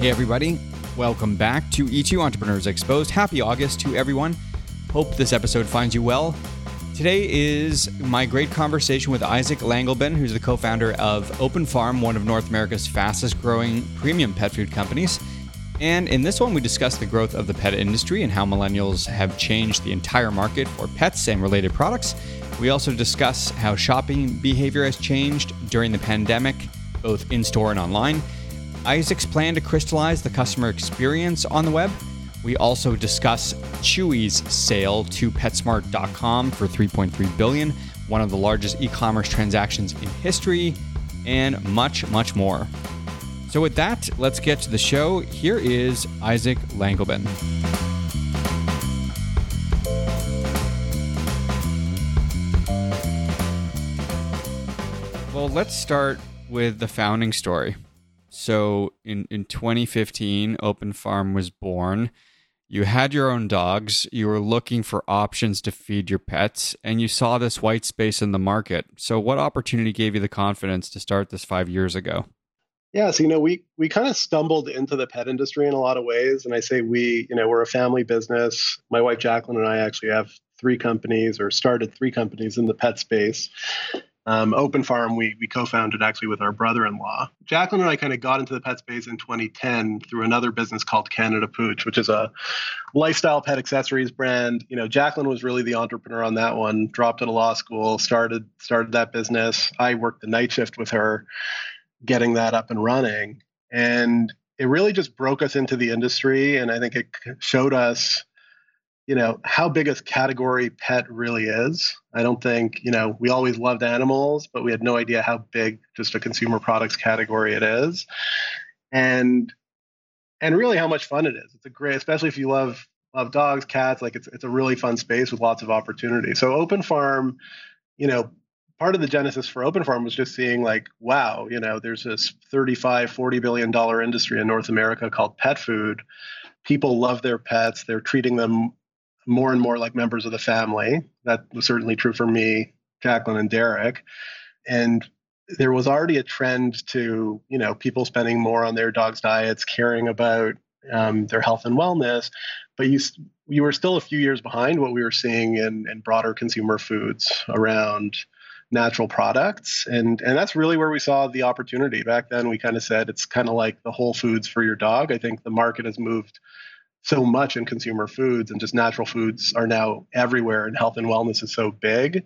Hey, everybody. Welcome back to E2 Entrepreneurs Exposed. Happy August to everyone. Hope this episode finds you well. Today is my great conversation with Isaac Langleben, who's the co founder of Open Farm, one of North America's fastest growing premium pet food companies. And in this one, we discuss the growth of the pet industry and how millennials have changed the entire market for pets and related products. We also discuss how shopping behavior has changed during the pandemic, both in store and online. Isaac's plan to crystallize the customer experience on the web. We also discuss Chewy's sale to PetSmart.com for 3.3 billion, one of the largest e-commerce transactions in history, and much, much more. So with that, let's get to the show. Here is Isaac Langleben. Well, let's start with the founding story. So in, in 2015, Open Farm was born. You had your own dogs. You were looking for options to feed your pets, and you saw this white space in the market. So, what opportunity gave you the confidence to start this five years ago? Yeah, so you know, we we kind of stumbled into the pet industry in a lot of ways, and I say we, you know, we're a family business. My wife Jacqueline and I actually have three companies or started three companies in the pet space. Um, Open Farm, we, we co founded actually with our brother in law. Jacqueline and I kind of got into the pet space in 2010 through another business called Canada Pooch, which is a lifestyle pet accessories brand. You know, Jacqueline was really the entrepreneur on that one, dropped out of law school, started, started that business. I worked the night shift with her, getting that up and running. And it really just broke us into the industry. And I think it showed us you know how big a category pet really is. I don't think you know we always loved animals but we had no idea how big just a consumer products category it is. And and really how much fun it is. It's a great especially if you love love dogs cats like it's it's a really fun space with lots of opportunity. So open farm you know part of the genesis for open farm was just seeing like wow you know there's this 35 40 billion dollar industry in north america called pet food. People love their pets. They're treating them more and more like members of the family. That was certainly true for me, Jacqueline, and Derek. And there was already a trend to, you know, people spending more on their dogs' diets, caring about um, their health and wellness. But you, you were still a few years behind what we were seeing in, in broader consumer foods around natural products and and that's really where we saw the opportunity back then we kind of said it's kind of like the whole foods for your dog i think the market has moved so much in consumer foods and just natural foods are now everywhere and health and wellness is so big.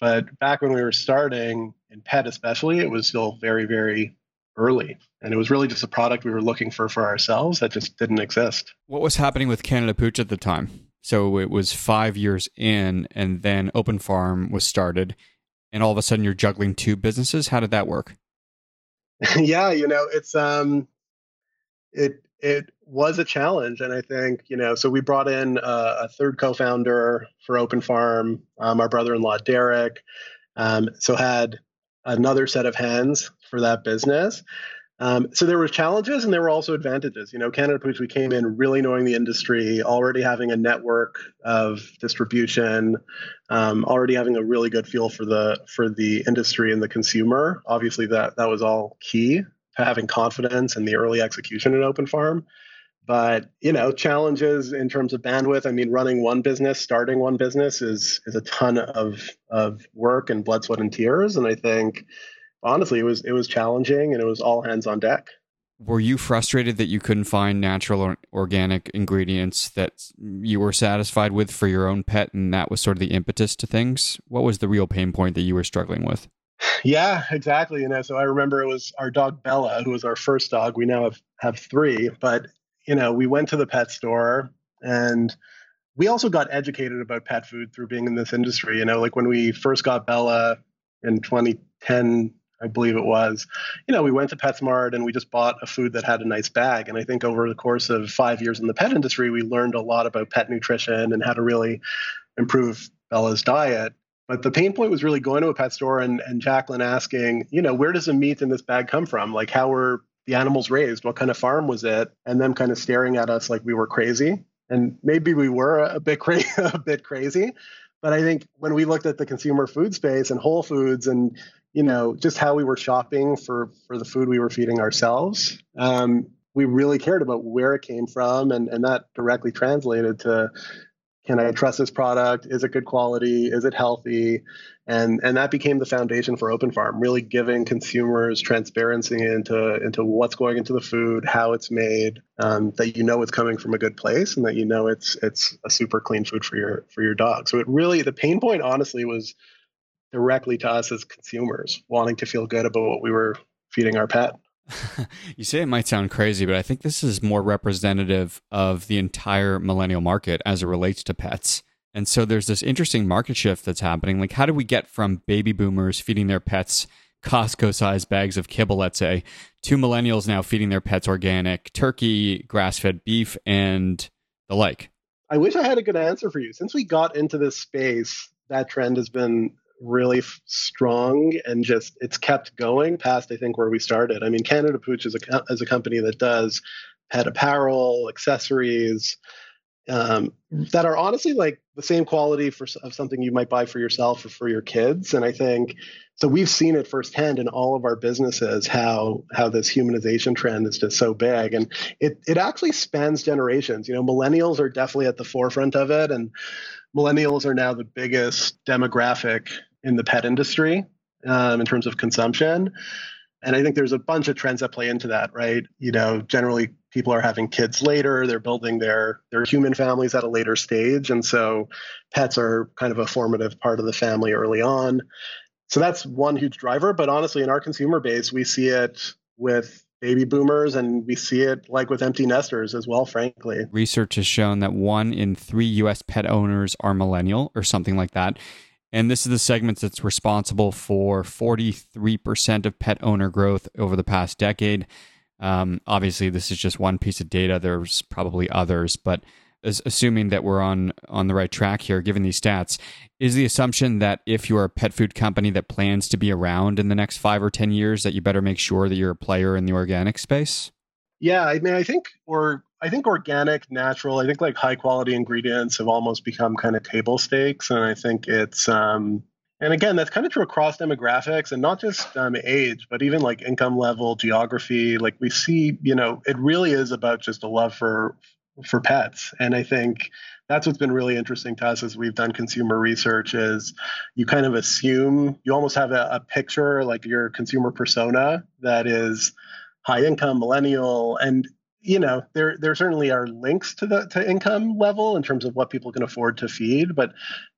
But back when we were starting in pet, especially, it was still very, very early. And it was really just a product we were looking for for ourselves that just didn't exist. What was happening with Canada Pooch at the time? So it was five years in, and then Open Farm was started, and all of a sudden you're juggling two businesses. How did that work? yeah, you know, it's um, it it was a challenge. And I think, you know, so we brought in a, third co founder for Open Farm, um, our brother in law, Derek. Um, so had another set of hands for that business. Um, so there were challenges and there were also advantages. You know, Canada Pooch, we came in really knowing the industry, already having a network of distribution, um, already having a really good feel for the for the industry and the consumer. Obviously, that that was all key having confidence in the early execution in Open Farm. but you know challenges in terms of bandwidth i mean running one business starting one business is is a ton of of work and blood sweat and tears. And i think honestly it was it was challenging and it was all hands on deck. Were you frustrated that you couldn't find natural or organic ingredients that you were satisfied with for your own pet and that was sort of the impetus to things? What was the real pain point that you were struggling with yeah exactly you know so i remember it was our dog bella who was our first dog we now have have three but you know, we went to the pet store and we also got educated about pet food through being in this industry. You know, like when we first got Bella in 2010, I believe it was, you know, we went to PetSmart and we just bought a food that had a nice bag. And I think over the course of five years in the pet industry, we learned a lot about pet nutrition and how to really improve Bella's diet. But the pain point was really going to a pet store and, and Jacqueline asking, you know, where does the meat in this bag come from? Like, how were the animals raised? What kind of farm was it? And them kind of staring at us like we were crazy. And maybe we were a bit crazy, a bit crazy. But I think when we looked at the consumer food space and Whole Foods and you know just how we were shopping for for the food we were feeding ourselves, um, we really cared about where it came from, and and that directly translated to can I trust this product? Is it good quality? Is it healthy? And and that became the foundation for Open Farm, really giving consumers transparency into into what's going into the food, how it's made, um, that you know it's coming from a good place, and that you know it's it's a super clean food for your for your dog. So it really the pain point, honestly, was directly to us as consumers wanting to feel good about what we were feeding our pet. you say it might sound crazy, but I think this is more representative of the entire millennial market as it relates to pets. And so there's this interesting market shift that's happening. Like, how do we get from baby boomers feeding their pets Costco sized bags of kibble, let's say, to millennials now feeding their pets organic turkey, grass fed beef, and the like? I wish I had a good answer for you. Since we got into this space, that trend has been really f- strong and just it's kept going past I think where we started. I mean, Canada Pooch is a is a company that does pet apparel, accessories um, that are honestly like the same quality for of something you might buy for yourself or for your kids. And I think so. We've seen it firsthand in all of our businesses how how this humanization trend is just so big, and it it actually spans generations. You know, millennials are definitely at the forefront of it, and millennials are now the biggest demographic in the pet industry um, in terms of consumption. And I think there's a bunch of trends that play into that, right? You know, generally people are having kids later, they're building their their human families at a later stage, and so pets are kind of a formative part of the family early on. So that's one huge driver. But honestly, in our consumer base, we see it with baby boomers and we see it like with empty nesters as well frankly. Research has shown that one in three us pet owners are millennial or something like that. And this is the segment that's responsible for 43% of pet owner growth over the past decade. Um, obviously this is just one piece of data. There's probably others but assuming that we're on on the right track here given these stats is the assumption that if you're a pet food company that plans to be around in the next 5 or 10 years that you better make sure that you're a player in the organic space? Yeah i mean i think or i think organic natural i think like high quality ingredients have almost become kind of table stakes and i think it's um and again that's kind of true across demographics and not just um, age but even like income level geography like we see you know it really is about just a love for for pets. And I think that's what's been really interesting to us as we've done consumer research is you kind of assume you almost have a, a picture like your consumer persona that is high income millennial and you know there there certainly are links to the to income level in terms of what people can afford to feed but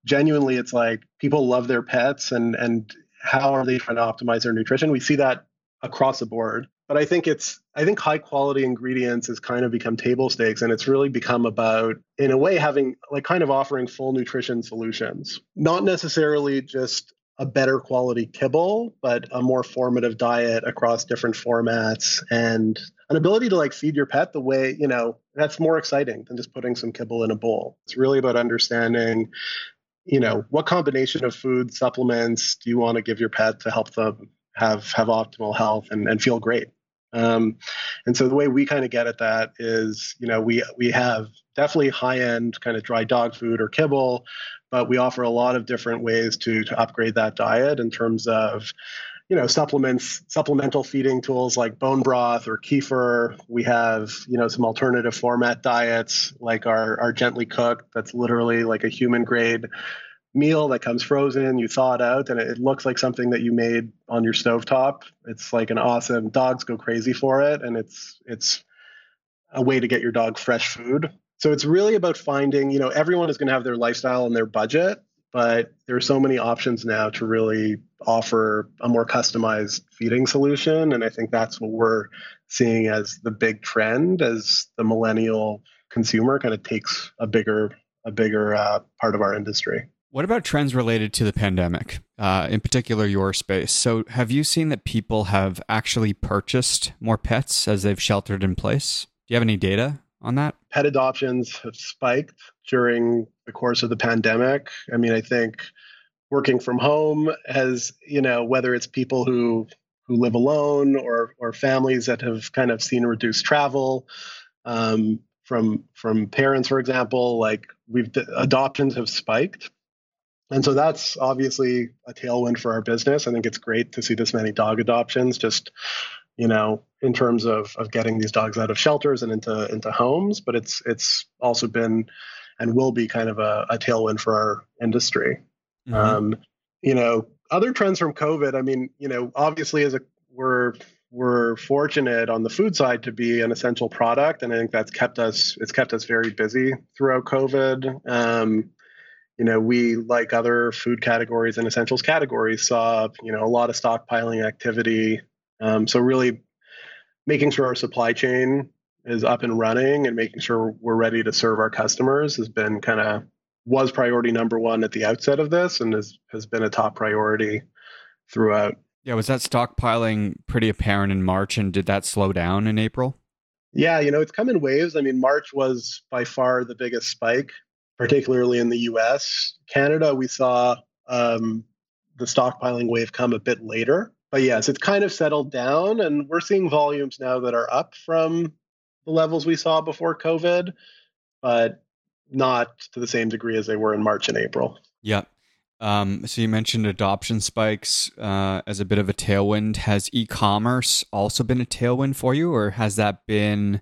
genuinely it's like people love their pets and and how are they trying to optimize their nutrition we see that across the board but I think it's I think high quality ingredients has kind of become table stakes and it's really become about in a way having like kind of offering full nutrition solutions. Not necessarily just a better quality kibble, but a more formative diet across different formats and an ability to like feed your pet the way, you know, that's more exciting than just putting some kibble in a bowl. It's really about understanding you know what combination of food supplements do you want to give your pet to help them have have optimal health and, and feel great um, and so the way we kind of get at that is, you know, we we have definitely high end kind of dry dog food or kibble, but we offer a lot of different ways to to upgrade that diet in terms of you know supplements supplemental feeding tools like bone broth or kefir. We have you know some alternative format diets like our our gently cooked that's literally like a human grade meal that comes frozen you thaw it out and it looks like something that you made on your stovetop. It's like an awesome dogs go crazy for it and it's it's a way to get your dog fresh food. So it's really about finding you know everyone is going to have their lifestyle and their budget but there are so many options now to really offer a more customized feeding solution and i think that's what we're seeing as the big trend as the millennial consumer kind of takes a bigger a bigger uh, part of our industry what about trends related to the pandemic uh, in particular your space so have you seen that people have actually purchased more pets as they've sheltered in place do you have any data on that pet adoptions have spiked during the course of the pandemic. I mean, I think working from home has, you know, whether it's people who who live alone or or families that have kind of seen reduced travel um, from from parents, for example, like we've adoptions have spiked. And so that's obviously a tailwind for our business. I think it's great to see this many dog adoptions. Just you know, in terms of of getting these dogs out of shelters and into into homes, but it's it's also been and will be kind of a, a tailwind for our industry. Mm-hmm. Um, you know, other trends from COVID. I mean, you know, obviously as a we're we're fortunate on the food side to be an essential product, and I think that's kept us it's kept us very busy throughout COVID. Um, you know, we like other food categories and essentials categories saw you know a lot of stockpiling activity um, so really making sure our supply chain is up and running and making sure we're ready to serve our customers has been kind of was priority number one at the outset of this and has, has been a top priority throughout. Yeah, was that stockpiling pretty apparent in March and did that slow down in April? Yeah, you know, it's come in waves. I mean, March was by far the biggest spike, particularly in the US. Canada, we saw um, the stockpiling wave come a bit later but yes, it's kind of settled down, and we're seeing volumes now that are up from the levels we saw before COVID, but not to the same degree as they were in March and April. Yep. Um, so you mentioned adoption spikes uh, as a bit of a tailwind. Has e-commerce also been a tailwind for you, or has that been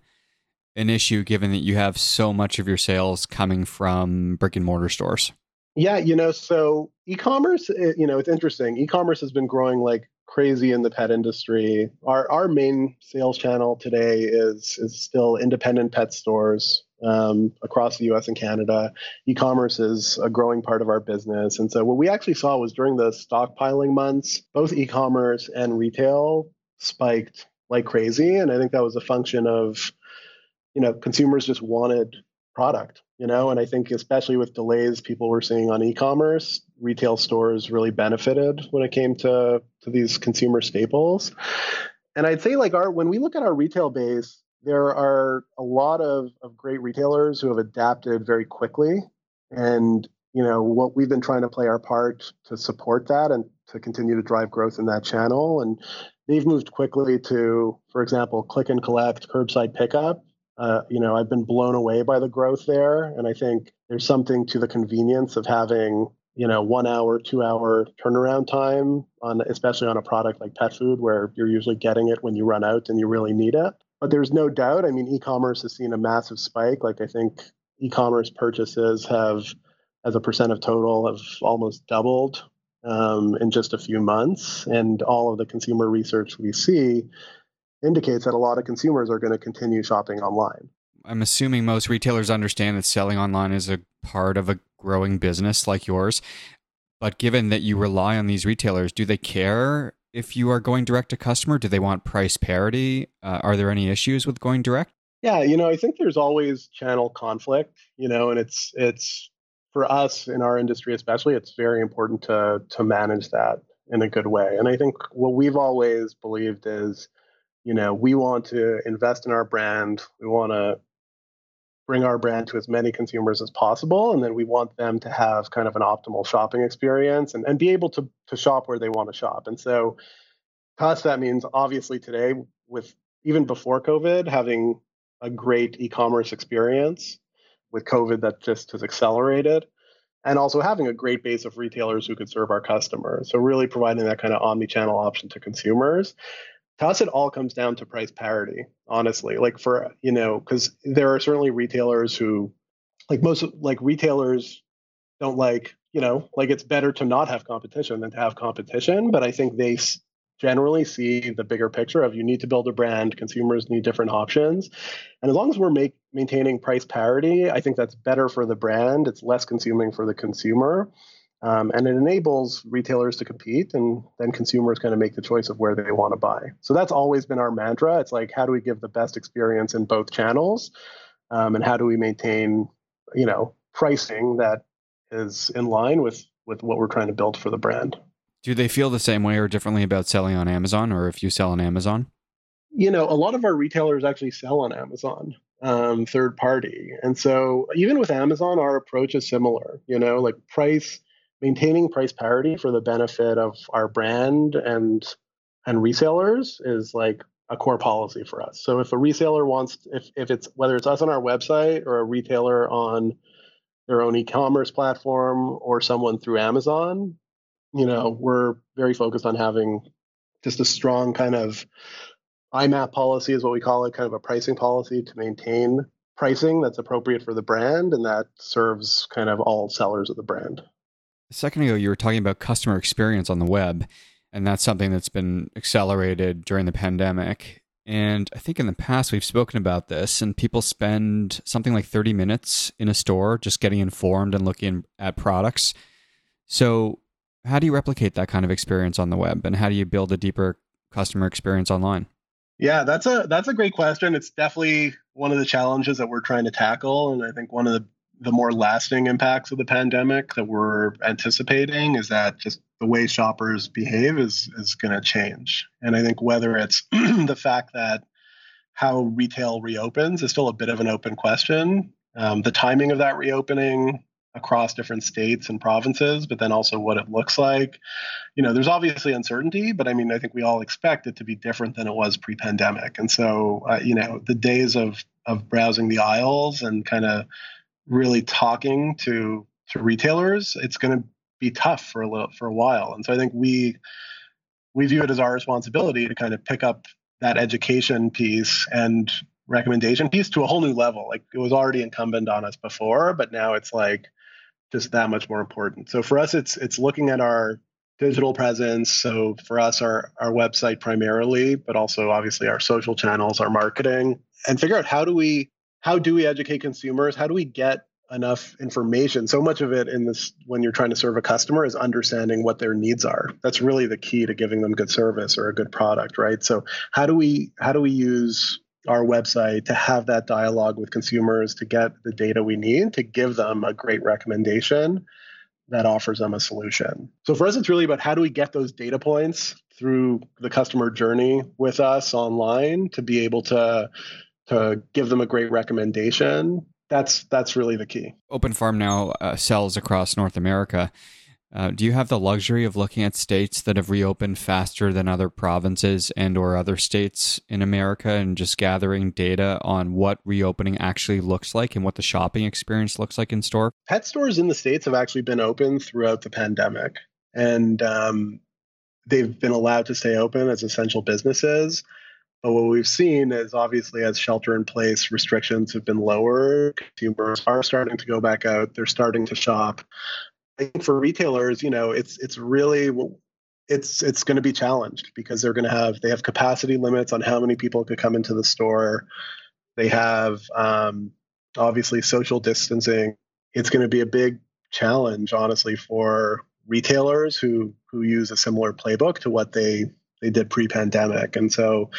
an issue given that you have so much of your sales coming from brick and mortar stores? Yeah, you know, so e-commerce, eh, you know, it's interesting. E-commerce has been growing like crazy in the pet industry. Our our main sales channel today is is still independent pet stores um, across the U.S. and Canada. E-commerce is a growing part of our business, and so what we actually saw was during the stockpiling months, both e-commerce and retail spiked like crazy, and I think that was a function of you know consumers just wanted product you know? And i think especially with delays people were seeing on e-commerce retail stores really benefited when it came to to these consumer staples. And i'd say like our when we look at our retail base there are a lot of, of great retailers who have adapted very quickly. And you know what we've been trying to play our part to support that and to continue to drive growth in that channel. And they've moved quickly to for example click and collect curbside pickup uh, you know, I've been blown away by the growth there, and I think there's something to the convenience of having you know one hour, two hour turnaround time on, especially on a product like pet food, where you're usually getting it when you run out and you really need it. But there's no doubt. I mean, e-commerce has seen a massive spike. Like I think e-commerce purchases have, as a percent of total, have almost doubled um, in just a few months. And all of the consumer research we see indicates that a lot of consumers are going to continue shopping online. I'm assuming most retailers understand that selling online is a part of a growing business like yours. But given that you rely on these retailers, do they care if you are going direct to customer? Do they want price parity? Uh, are there any issues with going direct? Yeah, you know, I think there's always channel conflict, you know, and it's it's for us in our industry especially, it's very important to to manage that in a good way. And I think what we've always believed is you know, we want to invest in our brand. We want to bring our brand to as many consumers as possible. And then we want them to have kind of an optimal shopping experience and, and be able to, to shop where they want to shop. And so to us, that means obviously today, with even before COVID, having a great e commerce experience. With COVID, that just has accelerated. and also having a great base of retailers who could serve our customers. So really providing that kind of omni-channel option to consumers. To us, it all comes down to price parity, honestly. Like for, you know, because there are certainly retailers who, like most, like retailers don't like, you know, like it's better to not have competition than to have competition. But I think they generally see the bigger picture of you need to build a brand, consumers need different options. And as long as we're make, maintaining price parity, I think that's better for the brand. It's less consuming for the consumer. Um, and it enables retailers to compete, and then consumers kind of make the choice of where they want to buy. So that's always been our mantra. It's like, how do we give the best experience in both channels? Um, and how do we maintain, you know, pricing that is in line with with what we're trying to build for the brand. Do they feel the same way or differently about selling on Amazon, or if you sell on Amazon? You know, a lot of our retailers actually sell on Amazon, um, third party, and so even with Amazon, our approach is similar. You know, like price, maintaining price parity for the benefit of our brand and and resellers is like a core policy for us. So if a reseller wants, if if it's whether it's us on our website or a retailer on their own e-commerce platform or someone through Amazon, you know, we're very focused on having just a strong kind of IMAP policy is what we call it, kind of a pricing policy to maintain pricing that's appropriate for the brand and that serves kind of all sellers of the brand. A second ago, you were talking about customer experience on the web, and that's something that's been accelerated during the pandemic. And I think in the past we've spoken about this, and people spend something like 30 minutes in a store just getting informed and looking at products. So, how do you replicate that kind of experience on the web, and how do you build a deeper customer experience online? Yeah, that's a that's a great question. It's definitely one of the challenges that we're trying to tackle, and I think one of the the more lasting impacts of the pandemic that we're anticipating is that just the way shoppers behave is is going to change. And I think whether it's the fact that how retail reopens is still a bit of an open question. Um, the timing of that reopening across different states and provinces, but then also what it looks like. You know, there's obviously uncertainty, but I mean, I think we all expect it to be different than it was pre-pandemic. And so, uh, you know, the days of of browsing the aisles and kind of really talking to to retailers, it's going to be tough for a little for a while. And so I think we we view it as our responsibility to kind of pick up that education piece and recommendation piece to a whole new level. Like it was already incumbent on us before, but now it's like just that much more important. So for us, it's it's looking at our digital presence. So for us, our our website primarily, but also obviously our social channels, our marketing, and figure out how do we how do we educate consumers? How do we get enough information? So much of it in this when you're trying to serve a customer is understanding what their needs are. That's really the key to giving them good service or a good product, right? So how do we how do we use our website to have that dialogue with consumers to get the data we need to give them a great recommendation that offers them a solution. So for us, it's really about how do we get those data points through the customer journey with us online to be able to to give them a great recommendation. That's that's really the key. Open Farm now uh, sells across North America. Uh, do you have the luxury of looking at states that have reopened faster than other provinces and or other states in America and just gathering data on what reopening actually looks like and what the shopping experience looks like in store? Pet stores in the states have actually been open throughout the pandemic, and um, they've been allowed to stay open as essential businesses. But what we've seen is obviously as shelter in place restrictions have been lowered, consumers are starting to go back out. They're starting to shop. I think for retailers, you know, it's it's really it's it's going to be challenged because they're going to have they have capacity limits on how many people could come into the store. They have um, obviously social distancing. It's going to be a big challenge, honestly, for retailers who who use a similar playbook to what they they did pre-pandemic. And so,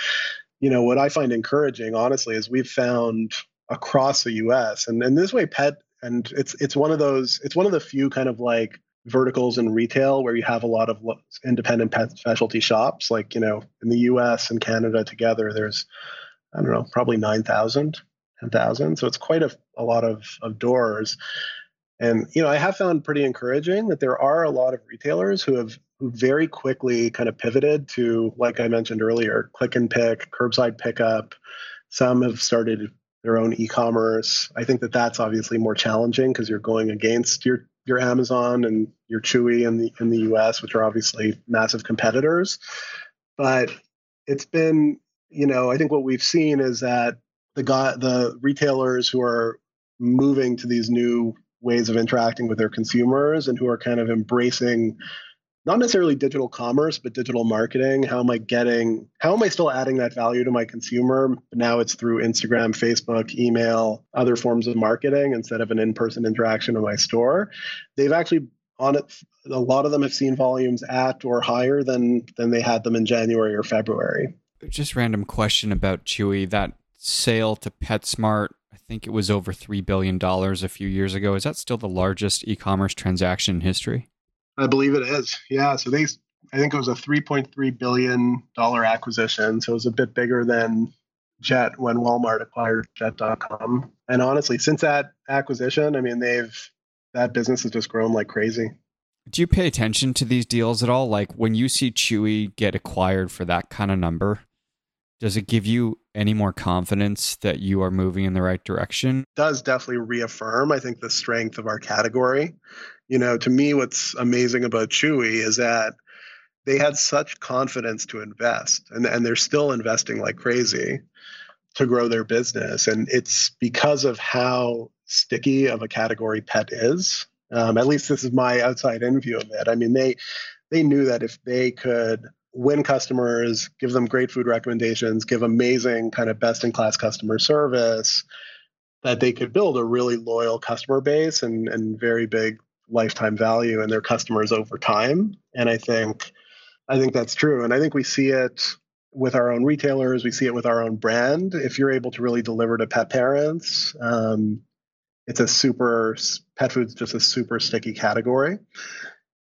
you know, what I find encouraging, honestly, is we've found across the U.S. and in this way, pet and it's it's one of those it's one of the few kind of like verticals in retail where you have a lot of independent pet specialty shops. Like you know, in the U.S. and Canada together, there's I don't know, probably 9,000, 10,000. So it's quite a, a lot of, of doors. And you know, I have found pretty encouraging that there are a lot of retailers who have very quickly kind of pivoted to, like I mentioned earlier, click and pick, curbside pickup. Some have started their own e-commerce. I think that that's obviously more challenging because you're going against your your Amazon and your Chewy in the in the US, which are obviously massive competitors. But it's been, you know, I think what we've seen is that the guy, the retailers who are moving to these new ways of interacting with their consumers and who are kind of embracing not necessarily digital commerce, but digital marketing. How am I getting, how am I still adding that value to my consumer? Now it's through Instagram, Facebook, email, other forms of marketing instead of an in person interaction in my store. They've actually on it a lot of them have seen volumes at or higher than than they had them in January or February. Just random question about Chewy. That sale to PetSmart, I think it was over three billion dollars a few years ago. Is that still the largest e-commerce transaction in history? I believe it is. Yeah. So they, I think it was a 3.3 billion dollar acquisition. So it was a bit bigger than Jet when Walmart acquired Jet.com. And honestly, since that acquisition, I mean, they've that business has just grown like crazy. Do you pay attention to these deals at all? Like when you see Chewy get acquired for that kind of number, does it give you any more confidence that you are moving in the right direction? It does definitely reaffirm, I think, the strength of our category. You know, to me, what's amazing about Chewy is that they had such confidence to invest, and, and they're still investing like crazy to grow their business. And it's because of how sticky of a category pet is. Um, at least this is my outside in view of it. I mean, they they knew that if they could win customers, give them great food recommendations, give amazing kind of best in class customer service, that they could build a really loyal customer base and, and very big lifetime value and their customers over time. And I think I think that's true. And I think we see it with our own retailers, we see it with our own brand. If you're able to really deliver to pet parents, um, it's a super pet food's just a super sticky category.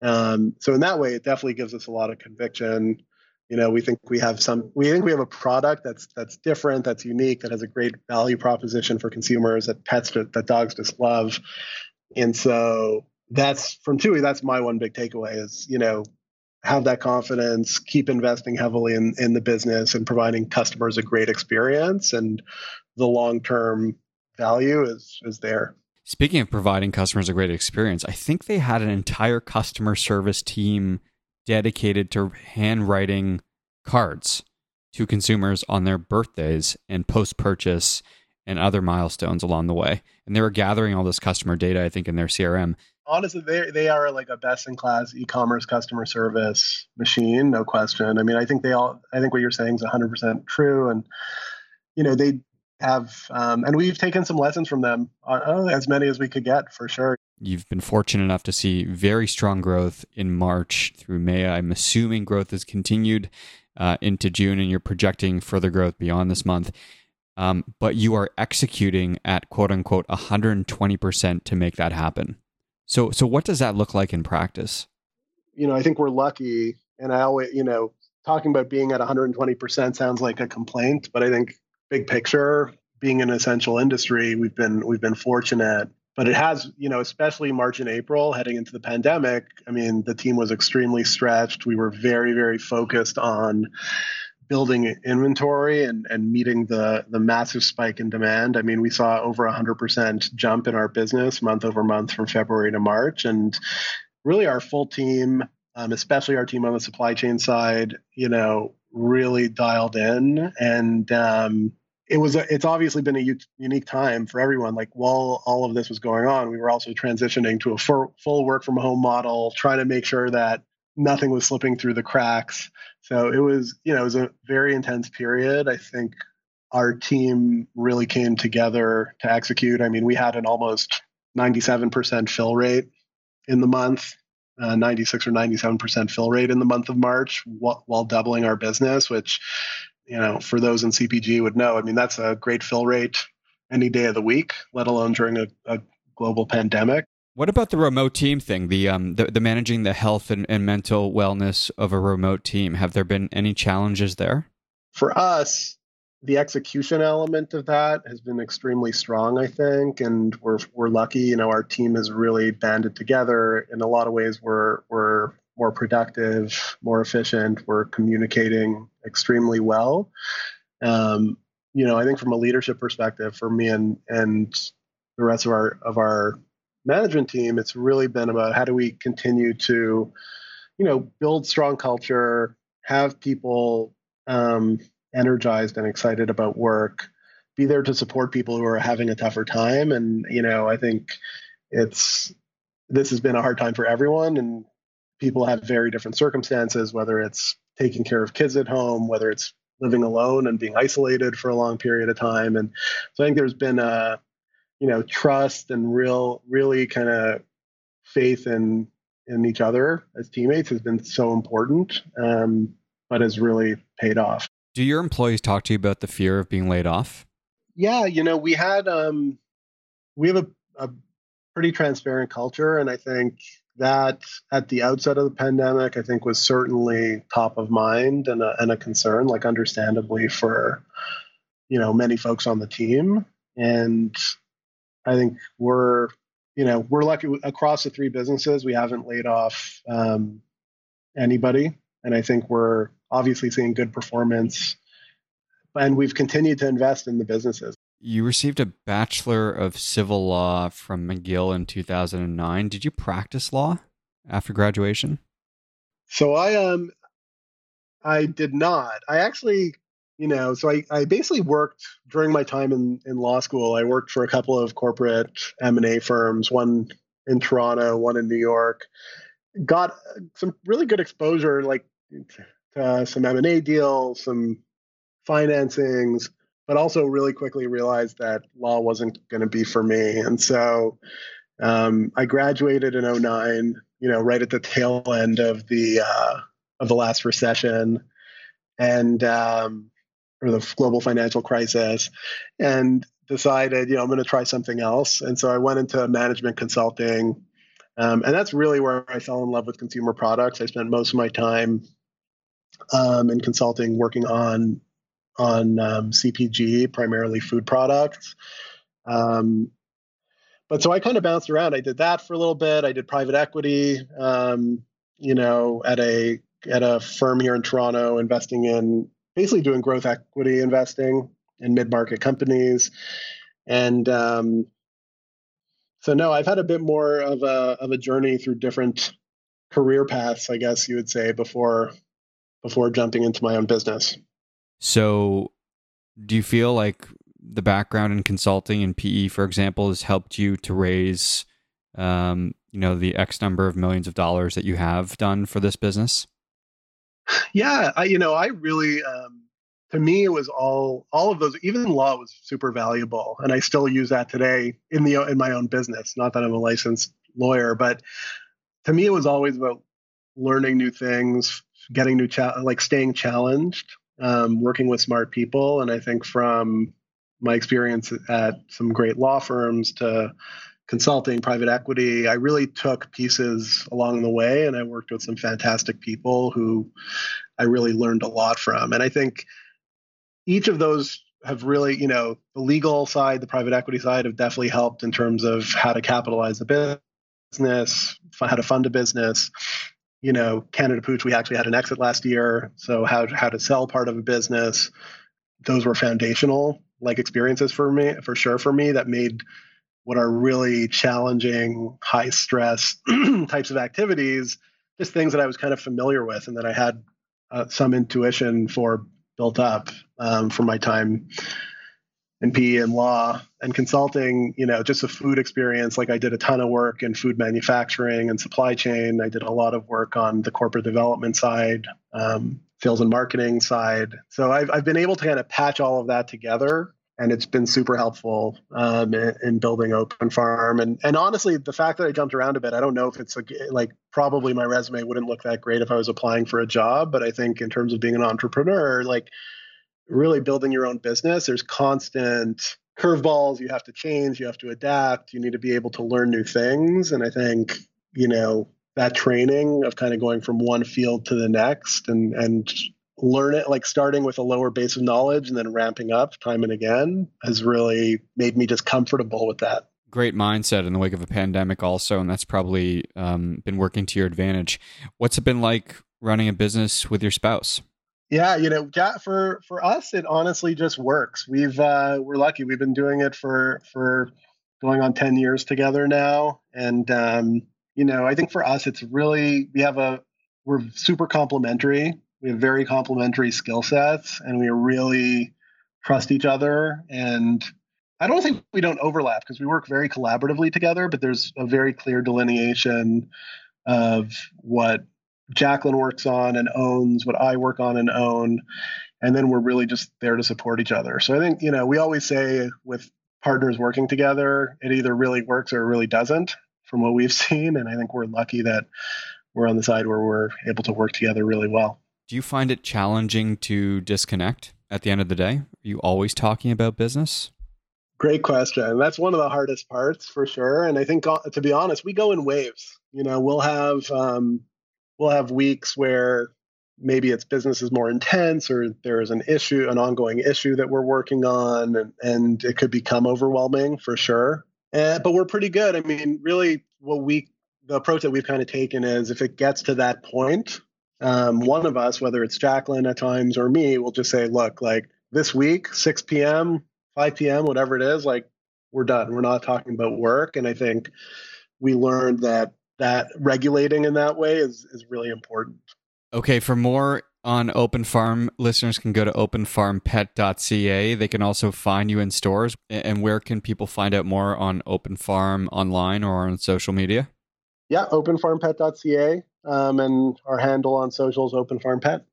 Um, so in that way, it definitely gives us a lot of conviction. You know, we think we have some, we think we have a product that's that's different, that's unique, that has a great value proposition for consumers that pets that dogs just love. And so that's from Chewy. That's my one big takeaway is you know have that confidence, keep investing heavily in in the business and providing customers a great experience, and the long term value is is there. Speaking of providing customers a great experience, I think they had an entire customer service team dedicated to handwriting cards to consumers on their birthdays and post purchase and other milestones along the way. And they were gathering all this customer data, I think, in their CRM. Honestly, they they are like a best in class e-commerce customer service machine, no question. I mean, I think they all I think what you're saying is 100% true and you know, they have, um, and we've taken some lessons from them, uh, as many as we could get for sure. You've been fortunate enough to see very strong growth in March through May. I'm assuming growth has continued uh, into June, and you're projecting further growth beyond this month. Um, but you are executing at quote unquote 120% to make that happen. So, so what does that look like in practice? You know, I think we're lucky, and I always, you know, talking about being at 120% sounds like a complaint, but I think big picture, being an essential industry, we've been we've been fortunate. But it has, you know, especially March and April heading into the pandemic. I mean, the team was extremely stretched. We were very, very focused on building inventory and, and meeting the the massive spike in demand. I mean, we saw over a hundred percent jump in our business month over month from February to March, and really our full team, um, especially our team on the supply chain side, you know, really dialed in. And um, it was a, it's obviously been a u- unique time for everyone. Like while all of this was going on we were also transitioning to a full work from home model trying to make sure that nothing was slipping through the cracks so it was you know it was a very intense period i think our team really came together to execute i mean we had an almost 97% fill rate in the month uh, 96 or 97% fill rate in the month of march while, while doubling our business which you know, for those in CPG would know. I mean, that's a great fill rate any day of the week, let alone during a, a global pandemic. What about the remote team thing? The um, the, the managing the health and, and mental wellness of a remote team. Have there been any challenges there? For us, the execution element of that has been extremely strong, I think, and we're we're lucky. You know, our team has really banded together. In a lot of ways, we're we're more productive, more efficient. We're communicating extremely well. Um, you know, I think from a leadership perspective, for me and and the rest of our of our management team, it's really been about how do we continue to, you know, build strong culture, have people um, energized and excited about work, be there to support people who are having a tougher time. And, you know, I think it's, this has been a hard time for everyone and people have very different circumstances, whether it's taking care of kids at home, whether it's living alone and being isolated for a long period of time. And so I think there's been a, you know, trust and real, really kind of faith in in each other as teammates has been so important, um, but has really paid off. Do your employees talk to you about the fear of being laid off? Yeah, you know, we had um, we have a, a pretty transparent culture, and I think that at the outset of the pandemic, I think was certainly top of mind and a, and a concern, like understandably for you know many folks on the team. And I think we're you know we're lucky across the three businesses we haven't laid off um, anybody, and I think we're obviously seeing good performance, and we've continued to invest in the businesses. You received a Bachelor of Civil Law from McGill in 2009. Did you practice law after graduation? So I um I did not. I actually, you know, so I, I basically worked during my time in, in law school. I worked for a couple of corporate M&A firms, one in Toronto, one in New York. Got some really good exposure like to some M&A deals, some financings, but also really quickly realized that law wasn't going to be for me. And so um, I graduated in 09, you know, right at the tail end of the uh, of the last recession, and um, or the global financial crisis, and decided, you know, I'm going to try something else. And so I went into management consulting, um, and that's really where I fell in love with consumer products. I spent most of my time um, in consulting working on on um, CPG, primarily food products. Um, but so I kind of bounced around. I did that for a little bit. I did private equity, um, you know, at a at a firm here in Toronto, investing in basically doing growth equity investing in mid market companies, and um, so no, I've had a bit more of a of a journey through different career paths, I guess you would say, before before jumping into my own business. So, do you feel like the background in consulting and PE, for example, has helped you to raise, um, you know, the X number of millions of dollars that you have done for this business? Yeah, I, you know, I really, um, to me, it was all all of those. Even law was super valuable, and I still use that today in the in my own business. Not that I'm a licensed lawyer, but to me, it was always about learning new things, getting new cha- like staying challenged, um, working with smart people. And I think from my experience at some great law firms to consulting, private equity, I really took pieces along the way and I worked with some fantastic people who I really learned a lot from. And I think each of those have really, you know, the legal side, the private equity side have definitely helped in terms of how to capitalize the business, how to fund a business you know, Canada Pooch, we actually had an exit last year. So how how to sell part of a business, those were foundational like experiences for me, for sure for me that made what are really challenging, high stress types of activities, just things that I was kind of familiar with and that I had uh, some intuition for built up um, from my time in PE and law and consulting, you know, just a food experience. Like I did a ton of work in food manufacturing and supply chain. I did a lot of work on the corporate development side, um, sales and marketing side. So I've, I've been able to kind of patch all of that together. And it's been super helpful um, in, in, building Open Farm. And and honestly, the fact that I jumped around a bit, I don't know if it's like probably my resume wouldn't look that great if I was applying for a job. But I think in terms of being an entrepreneur, like really building your own business, there's constant curveballs you have to change, you have to adapt, you need to be able to learn new things. And I think, you know, that training of kind of going from one field to the next and and learn it like starting with a lower base of knowledge and then ramping up time and again has really made me just comfortable with that great mindset in the wake of a pandemic also and that's probably um, been working to your advantage what's it been like running a business with your spouse yeah, you know, for for us, it honestly just works. We've uh, we're lucky. We've been doing it for for going on 10 years together now. And, um, you know, I think for us, it's really, we have a, we're super complementary. We have very complementary skill sets and we really trust each other. And I don't think we don't overlap because we work very collaboratively together, but there's a very clear delineation of what Jacqueline works on and owns, what I work on and own. And then we're really just there to support each other. So I think, you know, we always say with partners working together, it either really works or it really doesn't from what we've seen. And I think we're lucky that we're on the side where we're able to work together really well. Do you find it challenging to disconnect at the end of the day? Are you always talking about business? Great question. That's one of the hardest parts for sure. And I think, uh, to be honest, we go in waves. You know, we'll have um, we'll have weeks where maybe its business is more intense or there's an issue, an ongoing issue that we're working on, and, and it could become overwhelming for sure. And, but we're pretty good. I mean, really, what we the approach that we've kind of taken is if it gets to that point, um, one of us, whether it's Jacqueline at times or me, will just say, look, like this week, 6 p.m., 5 p.m., whatever it is, like we're done. We're not talking about work. And I think we learned that that regulating in that way is is really important. Okay, for more on Open Farm, listeners can go to openfarmpet.ca. They can also find you in stores. And where can people find out more on Open Farm online or on social media? Yeah, openfarmpet.ca. Um, and our handle on social is Pet.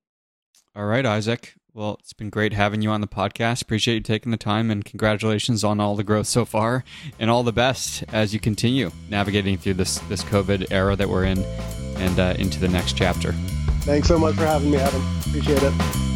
All right, Isaac. Well, it's been great having you on the podcast. Appreciate you taking the time and congratulations on all the growth so far and all the best as you continue navigating through this this COVID era that we're in and uh, into the next chapter. Thanks so much for having me, Adam. Appreciate it.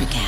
Electric app.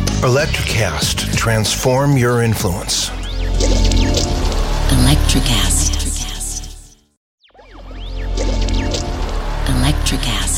Electricast, transform your influence. Electricast. Electricast.